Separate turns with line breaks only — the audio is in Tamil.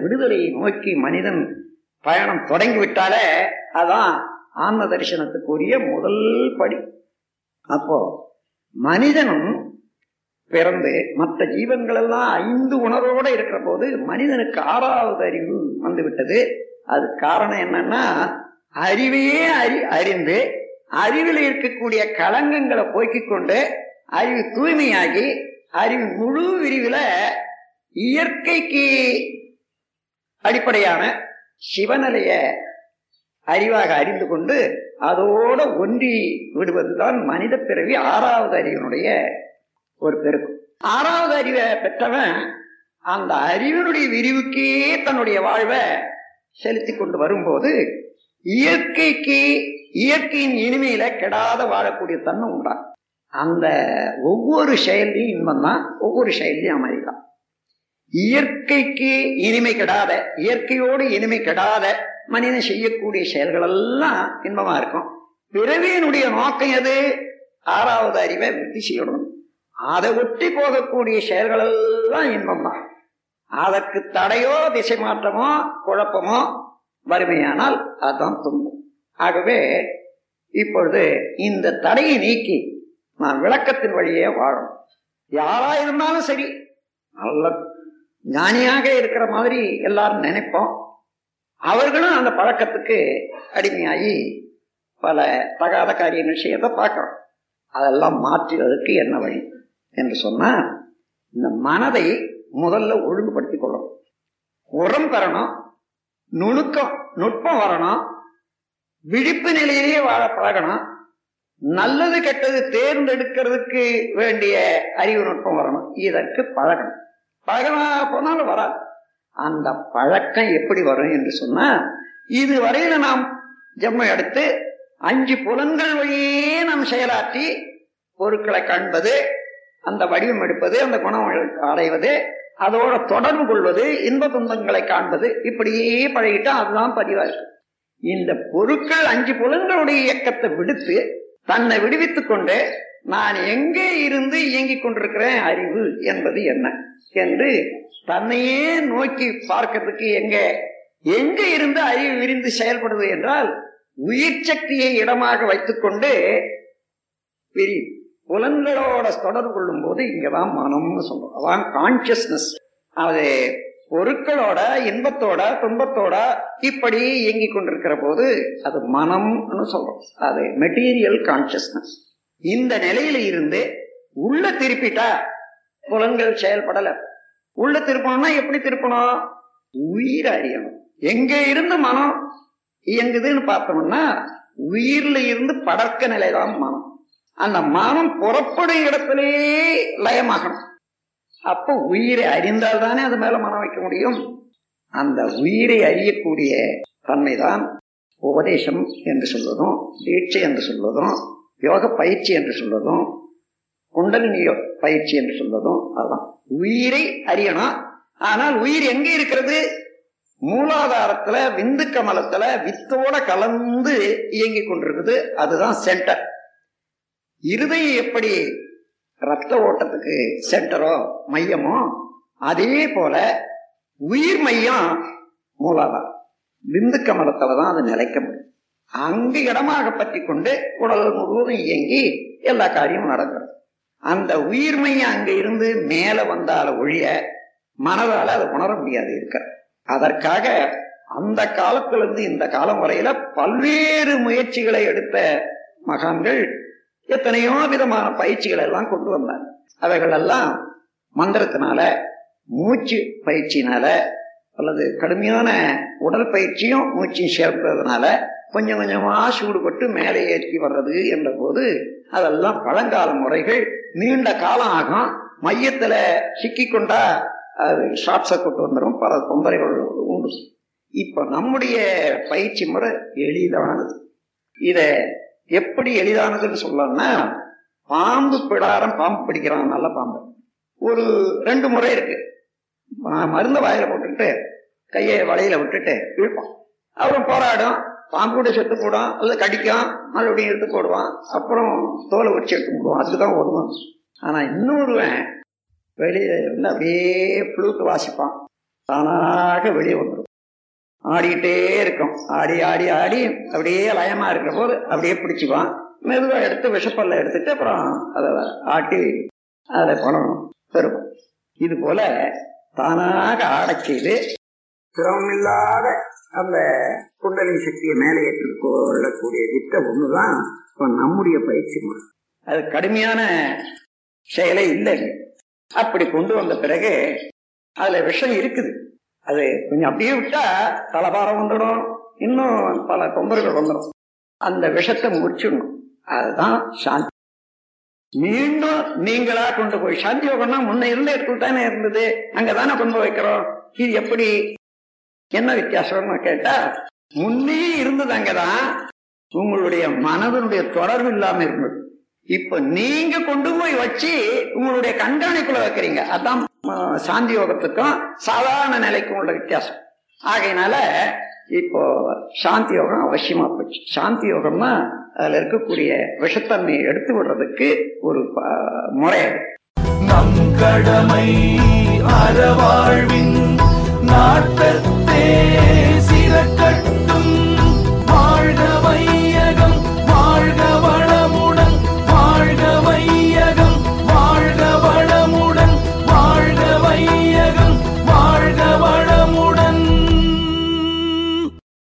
விடுதலையை நோக்கி மனிதன் பயணம் தொடங்கி விட்டாலே அதான் ஆன்ம தரிசனத்துக்குரிய முதல் படி. அப்போ மனிதனும் பிறந்து மற்ற ஜீவன்கள் எல்லாம் ஐந்து உணர்வோட இருக்கிற போது மனிதனுக்கு ஆறாவது அறிவு வந்துவிட்டது. அது காரணம் என்னன்னா அறிவையே அறி அறிந்து அறிவில் இருக்கக்கூடிய களங்கங்களை போக்கிக் கொண்டு அறிவு தூய்மையாகி அறிவு முழு விரிவில் இயற்கைக்கு அடிப்படையான சிவநிலைய அறிவாக அறிந்து கொண்டு அதோட ஒன்றி விடுவதுதான் மனித பிறவி ஆறாவது அறிவினுடைய ஒரு பெருக்கம். ஆறாவது அறிவை பெற்றவன் அந்த அறிவினுடைய விரிவுக்கே தன்னுடைய வாழ்வை செலுத்தி கொண்டு வரும்போது இயற்கைக்கு இயற்கையின் இனிமையில கெடாத வாழக்கூடிய தன்மை உண்டான் அந்த ஒவ்வொரு செயலையும் இன்பம் தான் ஒவ்வொரு செயலையும் அமைதிதான் இயற்கைக்கு இனிமை கெடாத இயற்கையோடு இனிமை கெடாத மனிதன் செய்யக்கூடிய செயல்கள் எல்லாம் இன்பமா இருக்கும். பிறவியினுடைய நோக்கம் எது? ஆறாவது அறிவை விருத்தி செய்யணும். அதை ஒட்டி போகக்கூடிய செயல்கள் எல்லாம் இன்பம் தான் அதற்கு தடையோ திசை மாற்றமோ குழப்பமோ வறுமையானால் அதுதான் துன்பம். ஆகவே இப்பொழுது இந்த தடையை நீக்கி நான் விளக்கத்தின் வழியே வாழும் யாரா இருந்தாலும் சரி நல்ல ஞானியாக இருக்கிற மாதிரி எல்லாரும் நினைப்போம். அவர்களும் அந்த பழக்கத்துக்கு அடிமையாகி பல தகாத காரிய விஷயத்தை பார்க்கிறோம். அதெல்லாம் மாற்றுவதற்கு என்ன வழி என்று சொன்னால் இந்த மனதை முதல்ல ஒழுங்குபடுத்திக் கொள்ளணும் உரம் பெறணும் நுணுக்கம் நுட்பம் வரணும் விழிப்பு நிலையிலேயே வாழ பழகணும் நல்லது கெட்டது தேர்ந்தெடுக்கிறதுக்கு வேண்டிய அறிவு நுட்பம் வரணும். இதற்கு பழகணும். பழகனா போனாலும் வராது. அந்த பழக்கம் எப்படி வரும் என்று சொன்னா இது வரையில நாம் ஜம்மை எடுத்து அஞ்சு புலன்கள் வழியே நாம் செயலாற்றி பொருட்களை காண்பது அந்த வடிவம் எடுப்பது அந்த குணம் அடைவது அதோட தொடர்பு கொள்வது இன்ப துன்பங்களை காண்பது இப்படியே பழகிட்டா அதுதான் பதிவா இருக்கும் இந்த பொருட்கள் அஞ்சு புலன்களுடைய இயக்கத்தை விடுத்து தன்னை விடுவித்துக் கொண்டு நான் எங்கே இருந்து இயங்கிக் கொண்டிருக்கிறேன் அறிவு என்பது என்ன? என்று தன்னையே நோக்கி பார்க்கறதுக்கு எங்க எங்க இருந்து அறிவு விரிந்து செயல்படுது என்றால் உயிர் சக்தியை இடமாக வைத்துக்கொண்டு விரி புலன்களோட தொடர்பு கொள்ளும் போது இங்கதான் மனம்னு சொல்றோம். அதான் கான்சியஸ்னஸ் அது பொருட்களோட இன்பத்தோட துன்பத்தோட இப்படி இயங்கி கொண்டிருக்கிற போது அது மனம்னு சொல்றோம். அது மெட்டீரியல் கான்சியஸ்னஸ் இந்த நிலையில இருந்து உள்ள திருப்பிட்டா புலன்கள் செயல்படல. உள்ள திருப்பணும்னா எப்படி திருப்பணும்? உயிர் அறியணும். எங்க இருந்து மனம் இயங்குதுன்னு பார்த்தோம்னா உயிர்ல இருந்து படர்க்க நிலைதான் மனம். அந்த மனம் புறப்படும் இடத்திலே லயமாகணும். அப்ப உயிரை அறிந்தால் தானே அது மேல மனம் வைக்க முடியும். அந்த உயிரை அறியக்கூடிய தன்மைதான் உபதேசம் என்று சொல்வதும் தீட்சை என்று சொல்வதும் யோக பயிற்சி என்று சொல்வதும் குண்டலினி பயிற்சி என்று சொல்வதும் அதுதான். உயிரை அறியணும். ஆனால் உயிர் எங்க இருக்கிறது? மூலாதாரத்துல விந்து கமலத்துல வித்தோட கலந்து இயங்கி கொண்டிருக்குது. அதுதான் சென்டர் இருதயம் எப்படி ரத்த ஓட்டத்துக்கு சென்டரோ மையமோ அதே போல உயிர் மையம் மூலாதாரம். விந்து கமலத்துல தான் அது நிலைக்க முடியும். அங்கு இடமாக பற்றி கொண்டு உடல் முழுவதும் இயங்கி எல்லா காரியமும் நடக்கிறது. அந்த உயிர்மையை அங்க இருந்து மேல வந்தால ஒழிய மனதால அதை உணர முடியாது இருக்க. அதற்காக அந்த காலத்திலிருந்து இந்த காலம் வரையில பல்வேறு முயற்சிகளை எடுத்த மகான்கள் எத்தனையோ விதமான பயிற்சிகள் எல்லாம் கொண்டு வந்தாங்க. அவைகள் எல்லாம் மந்திரத்தினால மூச்சு பயிற்சினால அல்லது கடுமையான உடல் பயிற்சியும் மூச்சையும் சேர்க்கிறதுனால கொஞ்சம் கொஞ்சமா சூடுபட்டு மேலே ஏற்றி வர்றது என்ற போது அதெல்லாம் பழங்கால முறைகள் நீண்ட காலம் ஆகும். மையத்தில் சிக்கி கொண்டா அது ஷார்ட்ஸை கொண்டு வந்துடும் பல தொந்தரைகள் உண்டு. இப்போ நம்முடைய பயிற்சி முறை எளிதானது. இதை எப்படி எளிதானதுன்னு சொல்லணும்னா பாம்பு பிடாரம் பாம்பு பிடிக்கிறான் நல்ல பாம்பு. ஒரு ரெண்டு முறை இருக்கு. மருந்து வாயில போட்டுட்டு கையை வலையில விட்டுட்டு இழுப்பான். அப்புறம் போராடும். பாம்பு கூட செத்து போடும் அல்லது கடிக்கும் மறுபடியும் எடுத்து போடுவான் அப்புறம் தோலை வச்சு எடுத்து போடுவான். அதுக்கு தான் ஓடுவான். ஆனா இன்னொருவன் வெளியே வந்து அப்படியே புழுத்து வாசிப்பான். தானாக வெளியே வந்துடும் ஆடிக்கிட்டே இருக்கும். ஆடி ஆடி ஆடி அப்படியே லயமா இருக்கிற போது அப்படியே பிடிச்சிக்குவான் மெதுவாக எடுத்து விஷப்பல்ல எடுத்துட்டு அப்புறம் அதை ஆட்டி அதை பணம் பெறுவோம் இது போல தானாக ஆடச் செய்து சிரமமில்லாத அந்த குண்டலின் சக்தியை மேலே ஏற்றிக் கொள்ளக்கூடிய திட்டம் ஒண்ணுதான் நம்முடைய பயிற்சி முறை. அது கடுமையான செயலே இல்லை. அப்படி கொண்டு வந்த பிறகு அதுல விஷம் இருக்குது. அது கொஞ்சம் அப்படியே விட்டா தலபாரம் வந்துடும். இன்னும் பல தொந்தரவுகள் வந்துடும். அந்த விஷத்தை முடிச்சிடணும். அதுதான் சாந்தி. மீண்டும் நீங்களா கொண்டு போய் சாந்தி யோகம்னா முன்ன இருந்த இடத்துல தானே இருந்தது. அங்கதானே கொண்டு போய் வைக்கிறோம். இது எப்படி என்ன வித்தியாசம்னு கேட்டா முன்னே இருந்தது அங்கதான் உங்களுடைய மனதனுடைய தொடர்பு இல்லாம இருந்தது. இப்ப நீங்க கொண்டு போய் வச்சு உங்களுடைய கண்காணிப்புல வைக்கிறீங்க. அதான் சாந்தி யோகத்துக்கும் சாதாரண நிலைக்கும் உள்ள வித்தியாசம். ஆகையினால இப்போ சாந்தி யோகம் அவசியமா போச்சு. சாந்தி யோகம்னா அதுல இருக்கக்கூடிய விஷத்தன்மையை எடுத்து விடுறதுக்கு ஒரு முறை
நம் கடமை அறவாழ்வின் நாட்டத்தே சிறக்க